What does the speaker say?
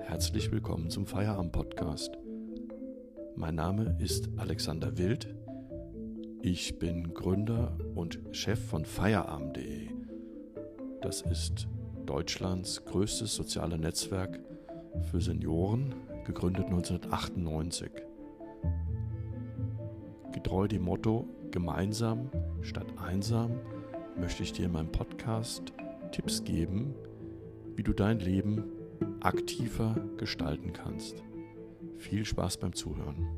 Herzlich willkommen zum Feierabend-Podcast. Mein Name ist Alexander Wild. Ich bin Gründer und Chef von Feierabend.de. Das ist Deutschlands größtes soziale Netzwerk für Senioren, gegründet 1998. Getreu dem Motto Gemeinsam statt einsam möchte ich dir in meinem Podcast Tipps geben, wie du dein Leben aktiver gestalten kannst. Viel Spaß beim Zuhören.